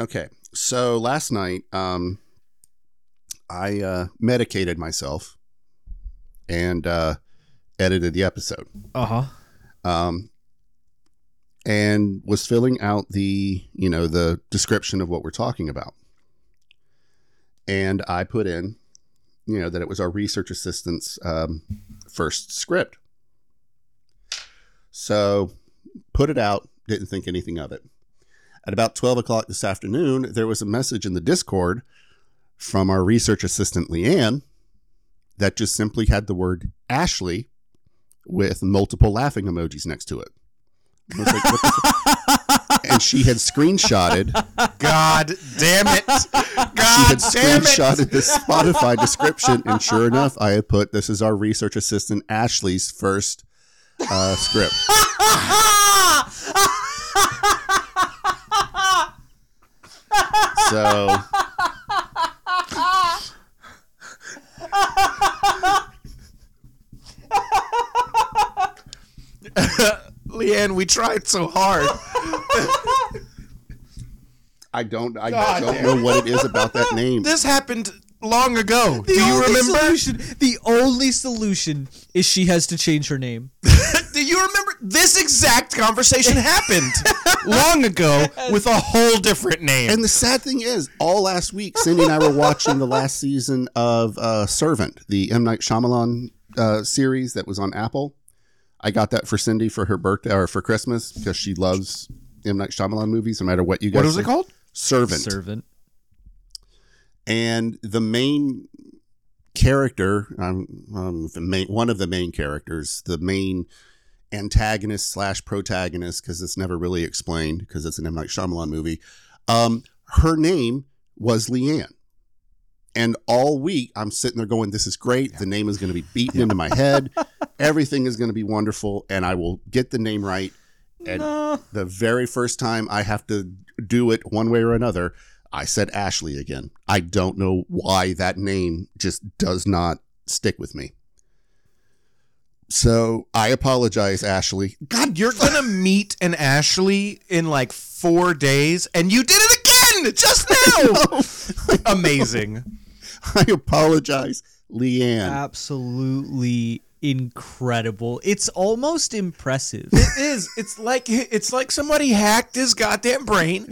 Okay. So last night, um, I uh, medicated myself and uh, edited the episode. Uh huh. Um, and was filling out the you know the description of what we're talking about. And I put in, you know, that it was our research assistant's um, first script. So put it out. Didn't think anything of it. At about 12 o'clock this afternoon, there was a message in the Discord from our research assistant, Leanne, that just simply had the word Ashley with multiple laughing emojis next to it. Like, what the f- and she had screenshotted God damn it! she God had damn it! screenshotted the Spotify description, and sure enough, I had put this is our research assistant Ashley's first uh, script. So Leanne, we tried so hard. I don't I God don't damn know what it is about that name. This happened long ago. The Do you remember? Solution, the only solution is she has to change her name. Do you remember this exact conversation happened long ago with a whole different name? And the sad thing is, all last week, Cindy and I were watching the last season of uh, Servant, the M Night Shyamalan uh, series that was on Apple. I got that for Cindy for her birthday or for Christmas because she loves M Night Shyamalan movies, no matter what you guys. what was it called? Servant. Servant. and the main character, um, um, the main, one of the main characters, the main antagonist slash protagonist, because it's never really explained because it's an M Night Shyamalan movie. Um, her name was Leanne. And all week, I'm sitting there going, This is great. The name is going to be beaten into my head. Everything is going to be wonderful. And I will get the name right. And the very first time I have to do it one way or another, I said Ashley again. I don't know why that name just does not stick with me. So I apologize, Ashley. God, you're gonna meet an Ashley in like four days, and you did it again just now. Amazing. I apologize, Leanne. Absolutely incredible. It's almost impressive. It is. It's like it's like somebody hacked his goddamn brain.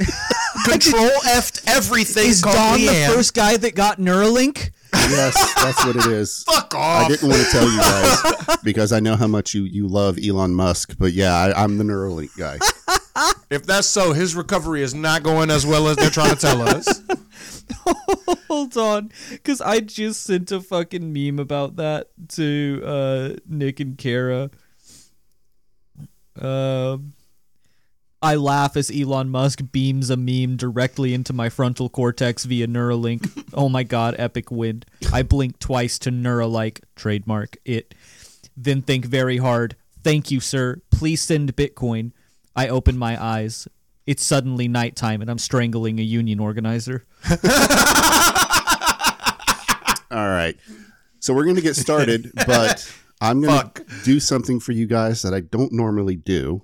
Control F'd everything. Is called Don the first guy that got Neuralink? Yes, that's what it is. Fuck off. I didn't want to tell you guys because I know how much you, you love Elon Musk, but yeah, I, I'm the Neuralink guy. If that's so, his recovery is not going as well as they're trying to tell us. Hold on, because I just sent a fucking meme about that to uh, Nick and Kara. Um, I laugh as Elon Musk beams a meme directly into my frontal cortex via Neuralink. oh my god, epic win! I blink twice to Neuralike trademark it. Then think very hard. Thank you, sir. Please send Bitcoin. I open my eyes. It's suddenly nighttime and I'm strangling a union organizer. All right. So we're going to get started, but I'm going to do something for you guys that I don't normally do,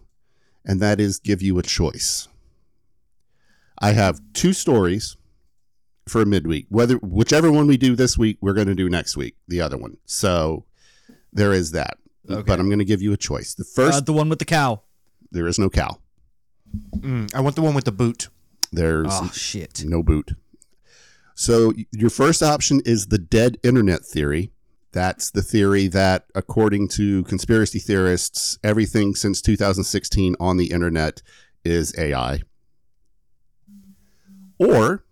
and that is give you a choice. I have two stories for midweek. Whether whichever one we do this week, we're going to do next week, the other one. So there is that. But I'm going to give you a choice. The first, Uh, the one with the cow. there is no cow. Mm, I want the one with the boot. There's Oh shit. no boot. So your first option is the dead internet theory. That's the theory that, according to conspiracy theorists, everything since 2016 on the internet is AI. Or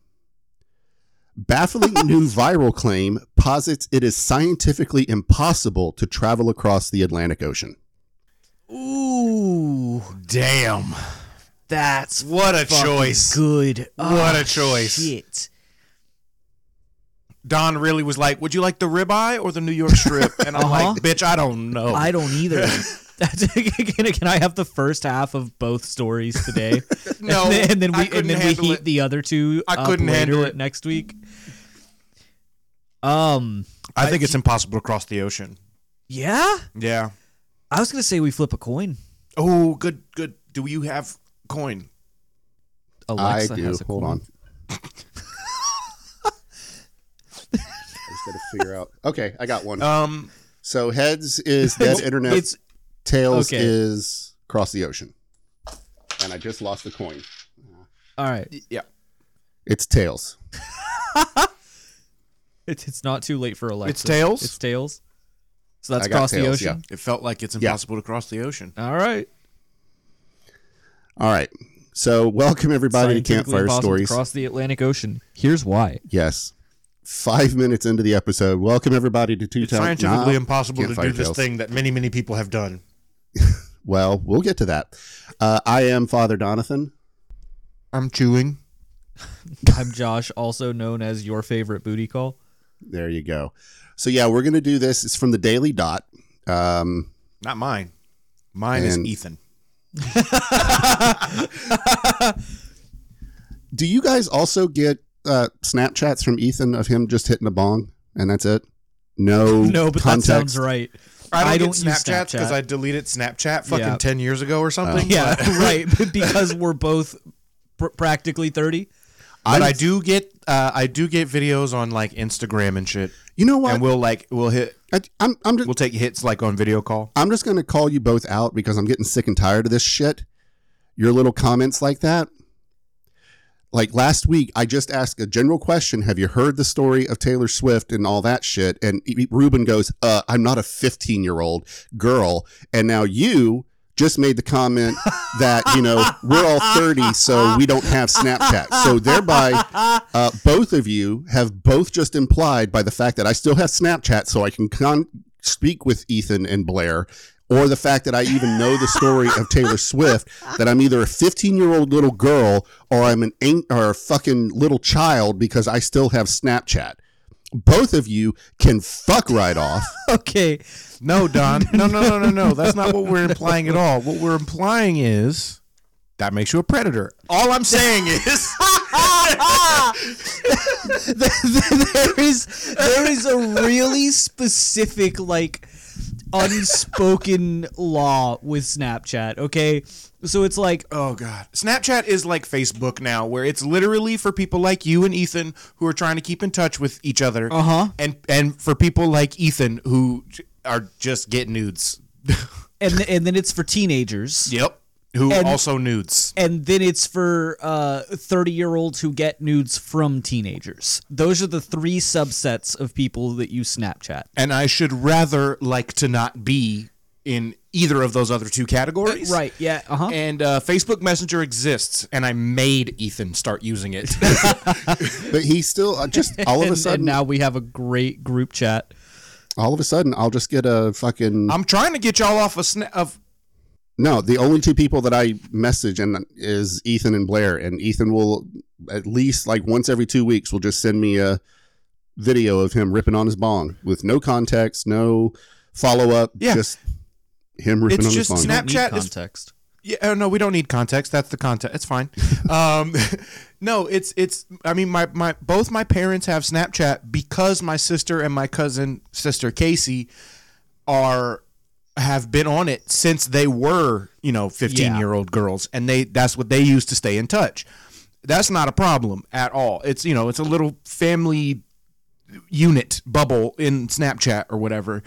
baffling new viral claim posits it is scientifically impossible to travel across the Atlantic Ocean. Ooh, Damn. that's What a fucking choice. Good. What Oh, a choice. Shit. Don really was like, "Would you like the ribeye or the New York strip?" And I'm Uh-huh. like, "Bitch, I don't know." I don't either. Can, can I have the first half of both stories today? No, and then, and then we and then we heat it. the other two. I up couldn't later handle it. next week. Um. I think it's impossible to cross the ocean. Yeah. Yeah. I was gonna say we flip a coin. Oh, good, good. Do you have coin? Alexa I do. has a Hold coin. on. Figure out. Okay, I got one. Um, So heads is dead internet. It's tails okay. is cross the ocean. And I just lost the coin. all right. yeah. It's tails. It's it's not too late for Alexa. It's tails? It's tails. So that's I got across the tails, ocean. It felt like it's impossible to cross the ocean. All right. All right. So welcome everybody to Campfire Stories. Across the Atlantic Ocean. Here's why. yes. Five minutes into the episode. Welcome everybody to Two It's Town. scientifically Nah, impossible to do this Tales. thing that many, many people have done. Well, we'll get to that. Uh, I am Father Donathan. I'm chewing. I'm Josh, also known as your favorite booty call. There you go. So yeah, we're gonna do this. It's from the Daily Dot. Um, Not mine. Mine is Ethan. do you guys also get uh, Snapchats from Ethan of him just hitting a bong and that's it? No, No, but context. that sounds right. I don't, I don't use Snapchats because Snapchat. I deleted Snapchat fucking Yeah. 10 years ago or something. Yeah, But, right. Because we're both pr- practically 30. but I'm- I do get uh, I do get videos on like Instagram and shit. You know what? And we'll like we'll hit I, I'm I'm just we'll take hits like on video call. I'm just gonna call you both out because I'm getting sick and tired of this shit. Your little comments like that. Like last week, I just asked a general question: Have you heard the story of Taylor Swift and all that shit? And Ruben goes, uh, "I'm not a 15 year old girl." And now you just made the comment that you know we're all 30, so we don't have Snapchat. So thereby, uh, both of you have both just implied by the fact that I still have Snapchat, so I can con- speak with Ethan and Blair, or the fact that I even know the story of Taylor Swift, that I'm either a 15 year old little girl or I'm an ain't or a fucking little child because I still have Snapchat. Both of you can fuck right off. Okay. No, Don. No, no, no, no, no. That's not what we're implying at all. What we're implying is that makes you a predator. All I'm saying is there is there is a really specific like unspoken law with Snapchat, okay? So it's like Oh god. Snapchat is like Facebook now where it's literally for people like you and Ethan who are trying to keep in touch with each other. Uh-huh. And and for people like Ethan who are just getting nudes. and th- and then it's for teenagers. yep. Who And- also nudes. And then it's for uh 30-year-olds who get nudes from teenagers. Those are the three subsets of people that use Snapchat. And I should rather like to not be in either of those other two categories. Right, yeah, uh-huh. And uh, Facebook Messenger exists, and I made Ethan start using it. But he still uh, just all of a and, and sudden, now we have a great group chat. all of a sudden, I'll just get a fucking. I'm trying to get y'all off of, sna- of No, the only two people that I message and is Ethan and Blair, and Ethan will at least like once every two weeks will just send me a video of him ripping on his bong with no context, no follow up, Yeah. just him ripping It's on just his bong. Snap- Don't need Snapchat is- context. Yeah, oh, no, we don't need context. That's the context. It's fine. um, no, it's it's. I mean, my my both my parents have Snapchat because my sister and my cousin sister Casey are have been on it since they were you know 15 Yeah. year old girls and they that's what they used to stay in touch that's not a problem at all it's you know it's a little family unit bubble in Snapchat or whatever.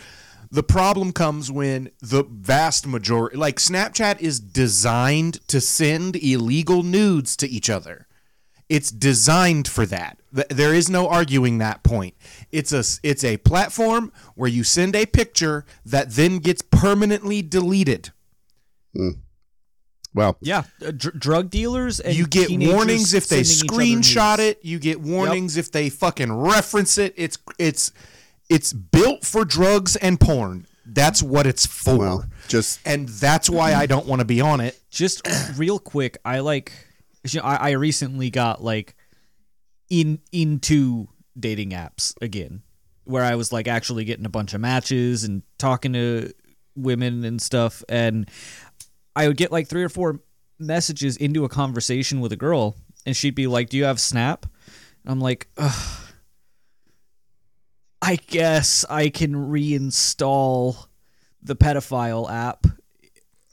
The problem comes when the vast majority, like Snapchat, is designed to send illegal nudes to each other. It's designed for that. There is no arguing that point. It's a it's a platform where you send a picture that then gets permanently deleted. well, Yeah, uh, dr- drug dealers and you get warnings if they sending each other screenshot it. You get warnings if they fucking reference it. It's it's it's built for drugs and porn. That's what it's for. well, just and that's why I don't want to be on it. Just real quick, I like. You know, I, I recently got like in into dating apps again, where I was like actually getting a bunch of matches and talking to women and stuff, and I would get like three or four messages into a conversation with a girl, and she'd be like, "Do you have Snap?" I'm like, Ugh. I guess I can reinstall the pedophile app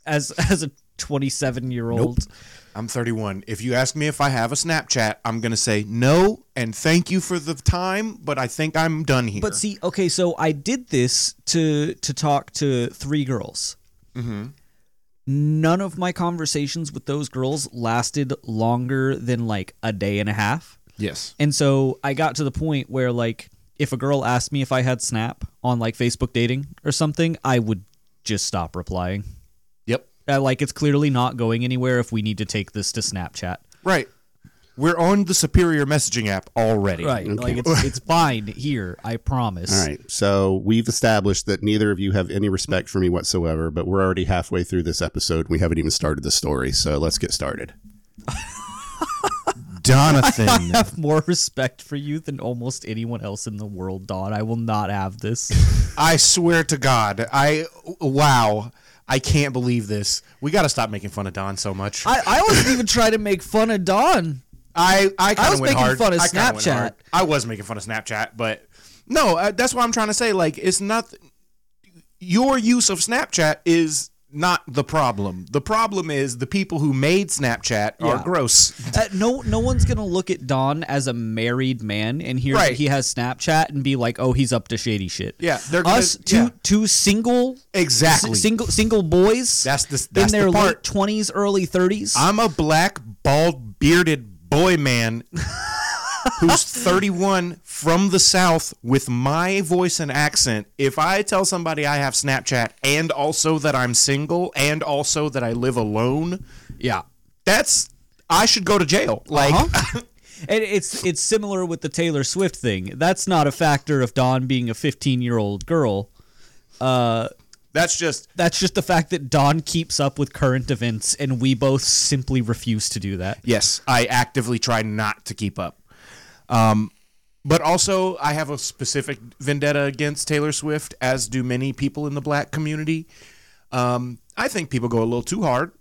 as as a 27 year old. I'm 31. If you ask me if I have a Snapchat, I'm gonna say no and thank you for the time, but I think I'm done here. But see, okay, so I did this to to talk to three girls. Mm-hmm. None of my conversations with those girls lasted longer than like a day and a half. yes, And so I got to the point where like if a girl asked me if I had Snap on like Facebook dating or something, I would just stop replying. Yep, Uh, like it's clearly not going anywhere if we need to take this to Snapchat. right. We're on the superior messaging app already. Right. Like it's it's fine here, I promise. All right. So we've established that neither of you have any respect for me whatsoever, but we're already halfway through this episode. We haven't even started the story. So let's get started. Jonathan. I have more respect for you than almost anyone else in the world, Don. I will not have this. I swear to God, I wow, I can't believe this. We got to stop making fun of Don so much. I I, I wasn't even trying to make fun of Don. I, I, kinda was making hard. fun of I Snapchat. I was making fun of Snapchat, but no, uh, that's what I'm trying to say. Like, it's not your use of Snapchat is not the problem. The problem is the people who made Snapchat are Yeah. gross. Uh, no, no one's gonna look at Don as a married man and hear Right. that he has Snapchat and be like, "Oh, he's up to shady shit." Yeah, they're gonna- us two yeah. two single Exactly. s- single single boys. That's the- in that's the their part. late twenties, early thirties. I'm a black, bald, bearded boy man who's 31 from the South with my voice and accent. If I tell somebody I have Snapchat and also that I'm single and also that I live alone, Yeah. that's I should go to jail. Like Uh-huh. And it's it's similar with the Taylor Swift thing. That's not a factor of Don being a 15 year old girl. Uh, that's just that's just the fact that Don keeps up with current events, and we both simply refuse to do that. yes, I actively try not to keep up. Um but also I have a specific vendetta against Taylor Swift as do many people in the black community. Um I think people go a little too hard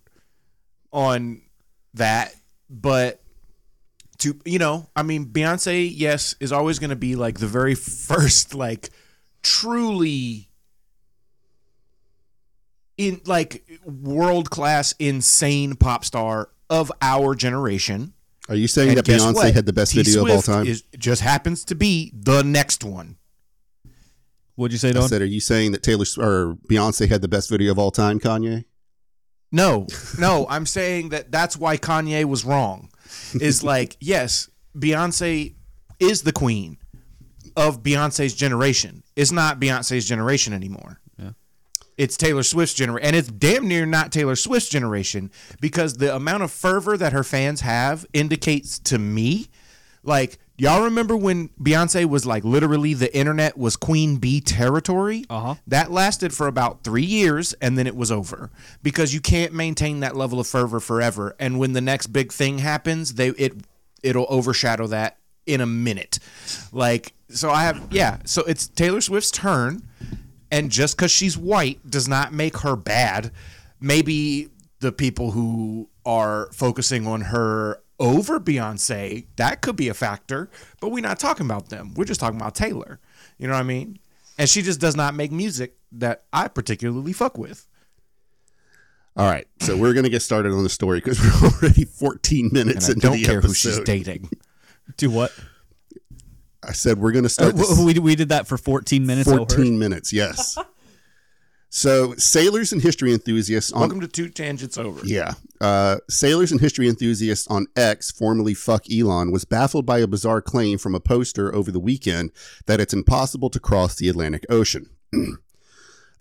on that, but to you know, I mean, Beyonce, yes, is always going to be like the very first, like truly in like world class, insane pop star of our generation. Are you saying And that Beyonce what? had the best T. video of all time? Is, just happens to be the next one. What'd you say, Don? I said, are you saying that Taylor or Beyonce had the best video of all time, Kanye? No, no, I'm saying that that's why Kanye was wrong. Is like, yes, Beyonce is the queen of Beyonce's generation. It's not Beyonce's generation anymore. It's Taylor Swift's generation. And it's damn near not Taylor Swift's generation because the amount of fervor that her fans have indicates to me like y'all remember when Beyonce was like literally the internet was queen bee territory? Uh-huh. That lasted for about 3 years and then it was over because you can't maintain that level of fervor forever and when the next big thing happens, they it it'll overshadow that in a minute. Like so I have yeah, so it's Taylor Swift's turn and just cuz she's white does not make her bad. Maybe the people who are focusing on her over Beyonce, that could be a factor, but we're not talking about them. We're just talking about Taylor. You know what I mean? And she just does not make music that I particularly fuck with. All right, so we're gonna get started on the story because we're already 14 And minutes I into don't the care episode. who she's dating. Do what? I said we're gonna Uh, start. this- we, we did that for 14 minutes. oh, 14 minutes, yes. so, sailors and history enthusiasts on Welcome to Two Tangents Over. yeah, uh, sailors and history enthusiasts on X, formerly Fuck Elon, was baffled by a bizarre claim from a poster over the weekend that it's impossible to cross the Atlantic Ocean.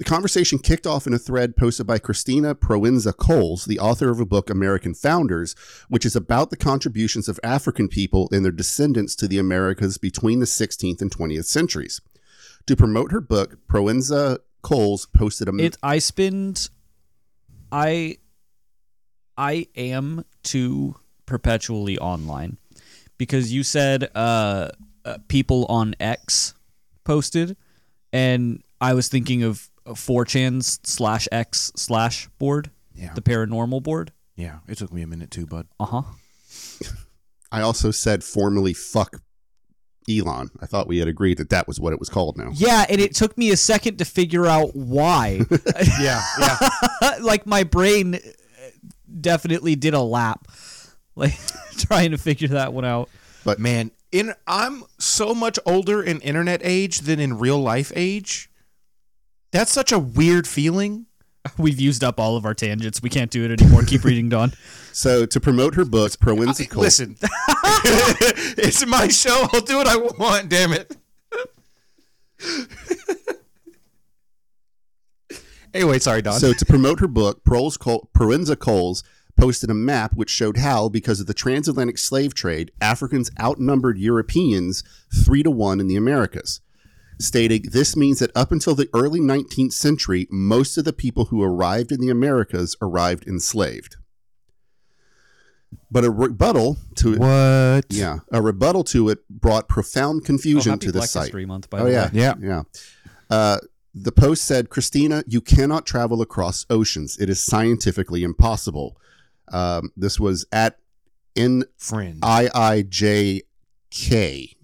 The conversation kicked off in a thread posted by Christina Proenza Coles, the author of a book, American Founders, which is about the contributions of African people and their descendants to the Americas between the 16th and 20th centuries. To promote her book, Proenza Coles posted a It I spend I I am too perpetually online because you said uh, uh people on X posted and I was thinking of 4chan's slash X slash board, Yeah. the paranormal board. Yeah. It took me a minute too, bud. Uh huh. I also said formally fuck Elon. I thought we had agreed that that was what it was called now. Yeah, and it took me a second to figure out why. Yeah. Yeah. like my brain uh, definitely did a lap, like trying to figure that one out. But man, in I'm so much older in internet age than in real life age. That's such a weird feeling. We've used up all of our tangents. We can't do it anymore. Keep reading, Don. So to promote her book, Proenza Cole. Listen, it's my show. I'll do what I want. Damn it. anyway, sorry, Don. So to promote her book, Proles Col- Proenza Coles posted a map which showed how, because of the transatlantic slave trade, Africans outnumbered Europeans three to one in the Americas, stating this means that up until the early 19th century, most of the people who arrived in the Americas arrived enslaved. But a rebuttal to it, what? yeah, a rebuttal to it brought profound confusion Oh, happy to the Black site. History Month, by Oh the yeah, way. Yeah. yeah. Uh, the post said, "Christina, you cannot travel across oceans. It is scientifically impossible." Um, this was at N Friend. I I J K.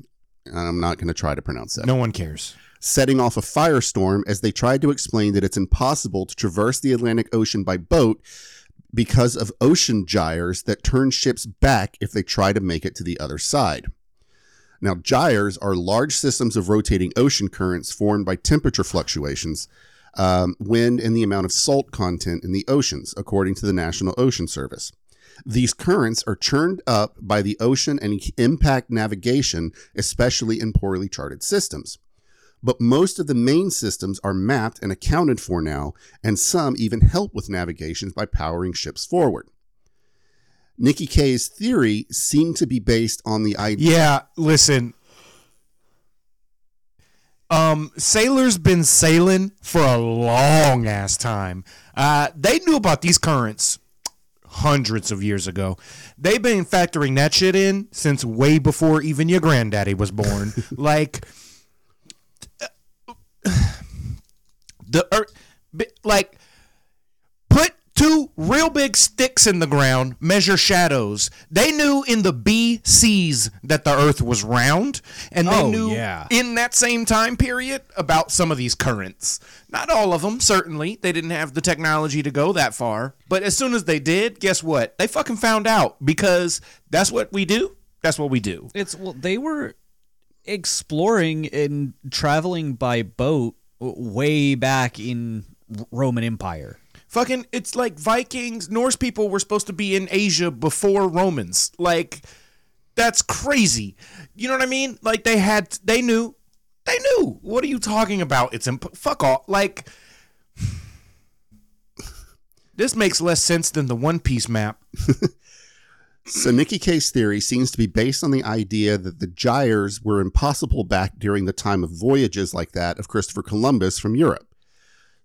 I'm not going to try to pronounce that. no one cares. Setting off a firestorm as they tried to explain that it's impossible to traverse the Atlantic Ocean by boat because of ocean gyres that turn ships back if they try to make it to the other side. Now, gyres are large systems of rotating ocean currents formed by temperature fluctuations, um, wind, and the amount of salt content in the oceans, according to the National Ocean Service. These currents are churned up by the ocean and impact navigation, especially in poorly charted systems. But most of the main systems are mapped and accounted for now, and some even help with navigation by powering ships forward. Nikki Kay's theory seemed to be based on the idea. Yeah, listen. Um, sailors been sailing for a long ass time. Uh, they knew about these currents hundreds of years ago. They've been factoring that shit in since way before even your granddaddy was born. like the earth, like two real big sticks in the ground, measure shadows. They knew in the BCs that the earth was round, and they Oh, knew yeah. in that same time period about some of these currents. Not all of them, certainly. They didn't have the technology to go that far. But as soon as they did, guess what? They fucking found out because that's what we do. That's what we do. It's well, they were exploring and traveling by boat way back in Roman Empire. Fucking, it's like Vikings, Norse people were supposed to be in Asia before Romans. Like, that's crazy. You know what I mean? Like, they had, they knew, they knew. What are you talking about? It's imp- fuck off. Like, this makes less sense than the One Piece map. So Nikki Kay's theory seems to be based on the idea that the gyres were impossible back during the time of voyages like that of Christopher Columbus from Europe.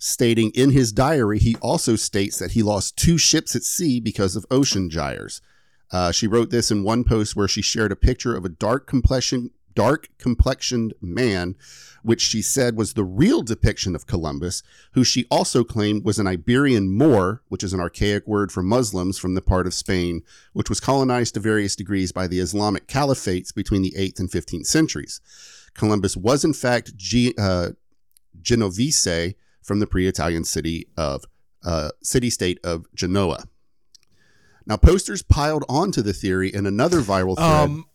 Stating in his diary, he also states that he lost two ships at sea because of ocean gyres. Uh, she wrote this in one post where she shared a picture of a dark complexion, dark complexioned man, which she said was the real depiction of Columbus, who she also claimed was an Iberian Moor, which is an archaic word for Muslims from the part of Spain, which was colonized to various degrees by the Islamic caliphates between the 8th and 15th centuries. Columbus was in fact G, uh, Genovese from the pre-Italian city of uh, city-state of Genoa. Now, posters piled onto the theory in another viral thread. Um,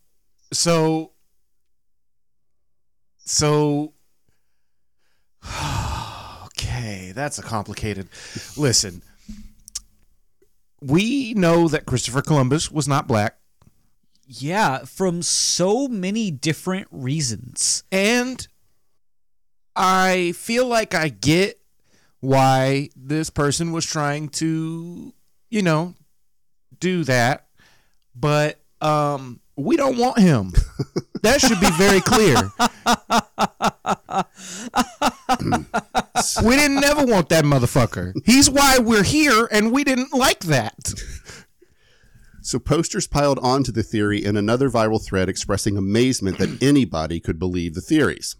so, so, okay, that's a complicated. Listen, we know that Christopher Columbus was not black, Yeah, from so many different reasons. and I feel like I get why this person was trying to, you know, do that, but um, we don't want him. that should be very clear. we didn't never want that motherfucker. He's why we're here, and we didn't like that. So posters piled onto the theory in another viral thread expressing amazement that anybody could believe the theories.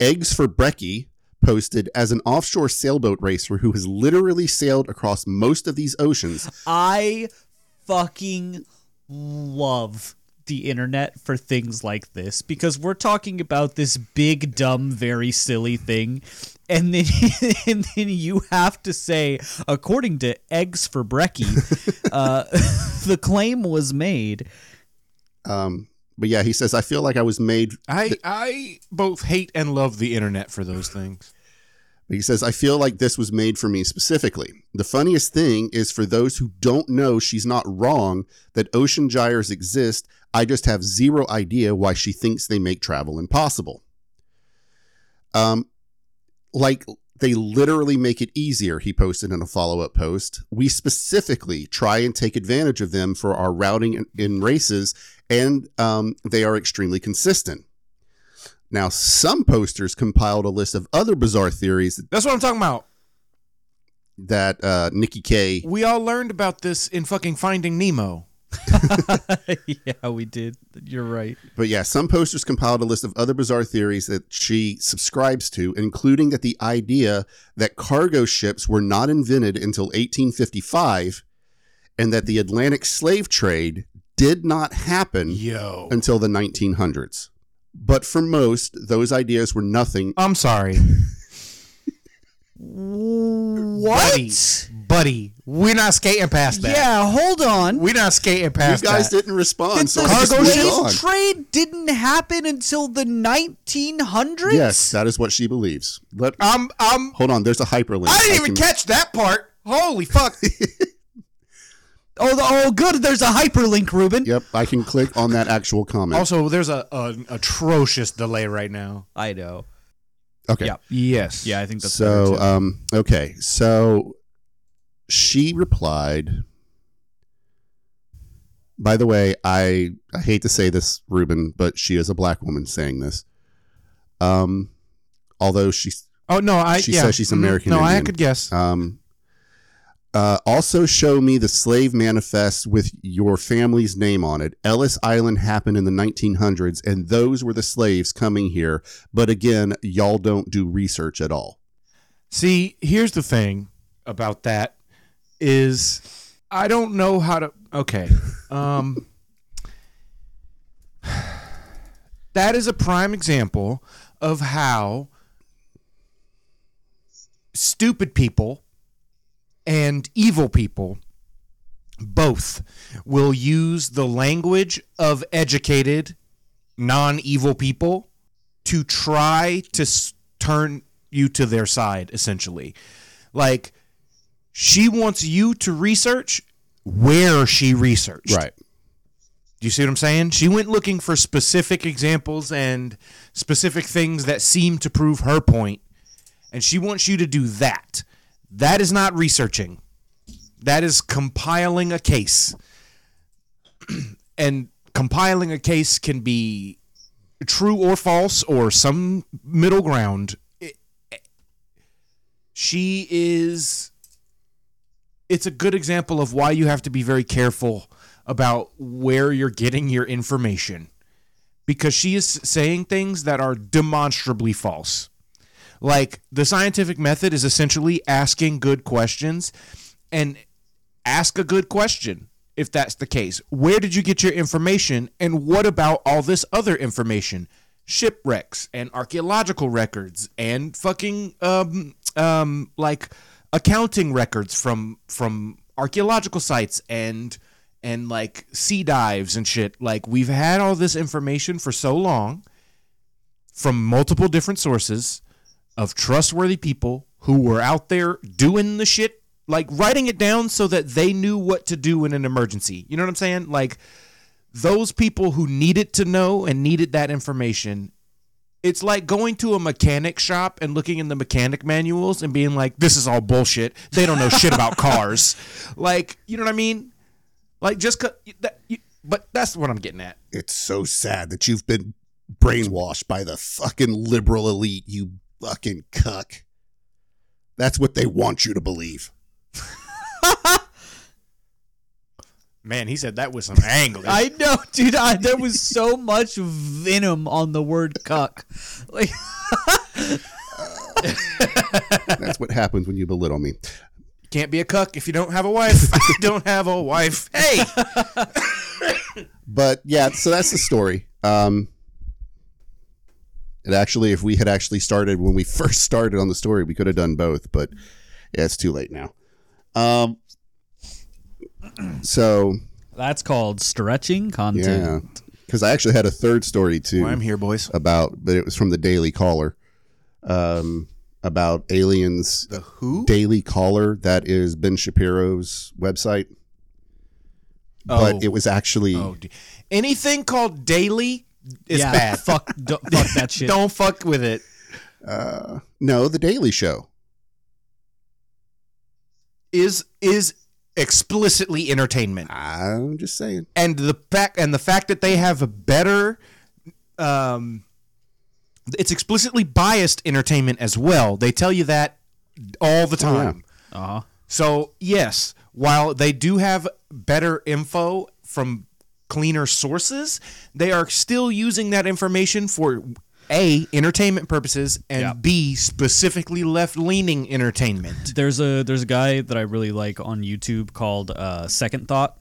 Eggs for Brecky posted as an offshore sailboat racer who has literally sailed across most of these oceans. I fucking love the internet for things like this because we're talking about this big, dumb, very silly thing. And then, and then you have to say, according to Eggs for Brecky, uh, the claim was made. Um, but yeah, he says, I feel like I was made I I both hate and love the internet for those things. He says, I feel like this was made for me specifically. The funniest thing is for those who don't know she's not wrong that ocean gyres exist, I just have zero idea why she thinks they make travel impossible. Um, like they literally make it easier, he posted in a follow up post. We specifically try and take advantage of them for our routing in, races, and um, they are extremely consistent. Now, some posters compiled a list of other bizarre theories That's what I'm talking about. that uh, Nikki K. We all learned about this in fucking Finding Nemo. yeah, we did. You're right. But yeah, some posters compiled a list of other bizarre theories that she subscribes to, including that the idea that cargo ships were not invented until 1855 and that the Atlantic slave trade did not happen Yo. until the 1900s. But for most, those ideas were nothing. I'm sorry. What? Buddy, buddy, we're not skating past that. Yeah, hold on. We're not skating past that. You guys that. didn't respond, so the cargo moved slave trade didn't happen until the 1900s. Yes, that is what she believes. Let, I'm I'm hold on, there's a hyperlink. I didn't even can- catch that part. Holy fuck. Oh, the, oh, good. There's a hyperlink, Ruben. Yep, I can click on that actual comment. also, there's a an atrocious delay right now. I know. okay. yeah. Yes. Yeah, I think that's so um okay so she replied by the way i i hate to say this ruben but she is a black woman saying this um although she's Oh no, I She yeah. says she's Mhm. American No, I could guess. um uh, also show me the slave manifest with your family's name on it. Ellis Island happened in the 1900s, and those were the slaves coming here. But again, y'all don't do research at all. See, here's the thing about that is I don't know how to okay. Um that is a prime example of how stupid people and evil people both will use the language of educated non-evil people to try to turn you to their side essentially like she wants you to research where she researched Right. do you see what I'm saying? She went looking for specific examples and specific things that seem to prove her point, and she wants you to do that. That is not researching. That is compiling a case. and compiling a case can be true or false or some middle ground. It- she is it's a good example of why you have to be very careful about where you're getting your information because she is saying things that are demonstrably false. Like the scientific method is essentially asking good questions and ask a good question if that's the case. Where did you get your information and what about all this other information? Shipwrecks and archaeological records and fucking um um like accounting records from from archaeological sites and and like sea dives and shit. Like we've had all this information for so long from multiple different sources of trustworthy people who were out there doing the shit, like writing it down so that they knew what to do in an emergency. You know what I'm saying? Like those people who needed to know and needed that information. It's like going to a mechanic shop and looking in the mechanic manuals and being like, this is all bullshit. They don't know shit about cars. Like, you know what I mean? Like, just, cause, that, you, but that's what I'm getting at. It's so sad that you've been brainwashed by the fucking liberal elite, you fucking cuck. That's what they want you to believe. Man, he said that with some anger. I know, dude. I, there was so much venom on the word "cuck." Like, That's what happens when you belittle me. Can't be a cuck if you don't have a wife. I don't have a wife. Hey, But yeah, so that's the story. Um, it actually, if we had actually started when we first started on the story, we could have done both, but yeah, it's too late now. Um, so That's called stretching content. yeah, content. because I actually had a third story too I'm here, boys. about, but it was from the Daily Caller, um, about aliens. The who? Daily Caller, that is Ben Shapiro's website, Oh. but it was actually Oh, anything called daily is yeah, bad. Fuck, do, fuck that shit. Don't fuck with it. uh, no, the Daily Show. Is is explicitly entertainment, I'm just saying. and the fact and the fact that they have a better, um, it's explicitly biased entertainment as well. They tell you that all the Oh, yeah. time. Uh-huh. So yes, while they do have better info from cleaner sources, they are still using that information for a entertainment purposes and Yeah. b specifically left leaning entertainment. There's a there's a guy that I really like on YouTube called uh, Second Thought.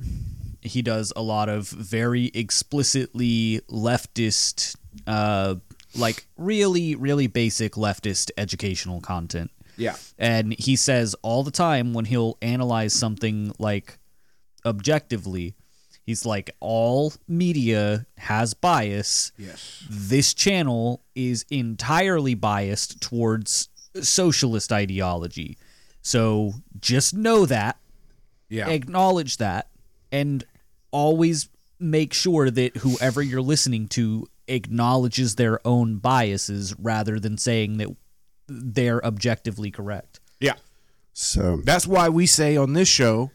He does a lot of very explicitly leftist, uh, like really really basic leftist educational content. Yeah. And he says all the time when he'll analyze something like objectively, he's like, all media has bias. Yes. This channel is entirely biased towards socialist ideology. So just know that, Yeah. acknowledge that, and always make sure that whoever you're listening to acknowledges their own biases rather than saying that they're objectively correct. yeah. So That's why we say on this show,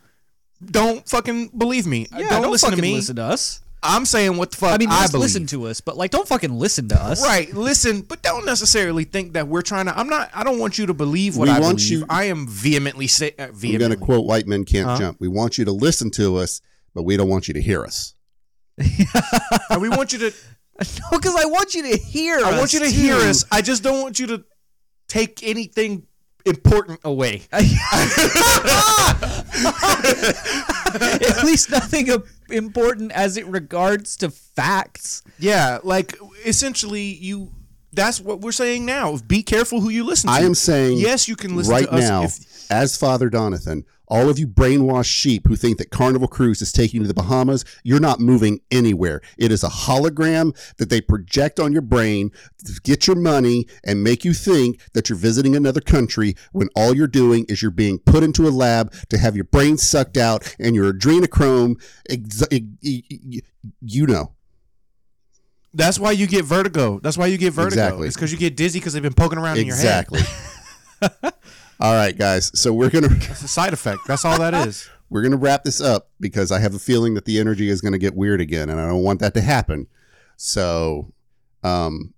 don't fucking believe me. don't, listen to fucking me. Listen to us. I'm saying what the fuck I mean, I just believe. listen to us, but like, don't fucking listen to us. Right, listen, but don't necessarily think that we're trying to. I'm not. I don't want you to believe what We I want believe. you- I am vehemently say. Uh, I'm vehemently. going to quote White Men Can't Huh? Jump. We want you to listen to us, but we don't want you to hear us. and we want you to. No, because I want you to hear. I want you to too. hear us. I just don't want you to take anything important away. At least nothing important as it regards to facts. Yeah, like essentially, you. That's what we're saying now. Be careful who you listen to. I am saying yes, you can listen right to us now, if as Father Donathan, all of you brainwashed sheep who think that Carnival Cruise is taking you to the Bahamas, you're not moving anywhere. It is a hologram that they project on your brain to get your money and make you think that you're visiting another country when all you're doing is you're being put into a lab to have your brain sucked out and your adrenochrome, ex- you know. That's why you get vertigo. That's why you get vertigo. Exactly. It's because you get dizzy because they've been poking around in your head. Exactly. all right, guys. So we're gonna It's a side effect. That's all that is. we're gonna wrap this up because I have a feeling that the energy is gonna get weird again, and I don't want that to happen. So, um,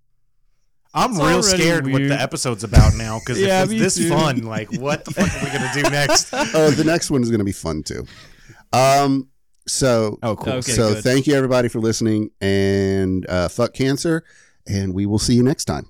I'm It's real already scared what the episode's about now because Yeah, if it's this too. fun, like what the fuck are we gonna do next? oh, the next one is gonna be fun too. Um, so Oh, cool. Okay, so good. thank you everybody for listening, and uh, fuck cancer, and we will see you next time.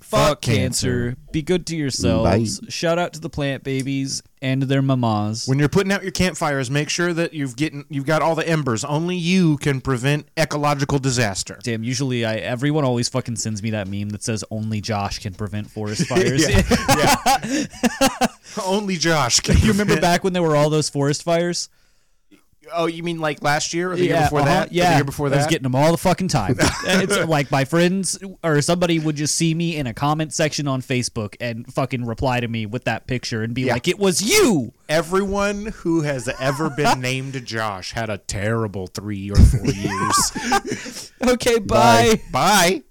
Fuck cancer. Be good to yourselves. Bye. Shout out to the plant babies and their mamas. When you're putting out your campfires, make sure that you've getting you've got all the embers. Only you can prevent ecological disaster. Damn, usually I everyone always fucking sends me that meme that says only Josh can prevent forest fires. Yeah. Only Josh. Can you remember back when there were all those forest fires? Oh, you mean like last year or the year before uh-huh, that? Or Yeah, the year before I was that. getting them all the fucking time. it's like my friends or somebody would just see me in a comment section on Facebook and fucking reply to me with that picture and be Yeah. like, "It was you." Everyone who has ever been named Josh had a terrible three or four years. Okay, bye. Bye.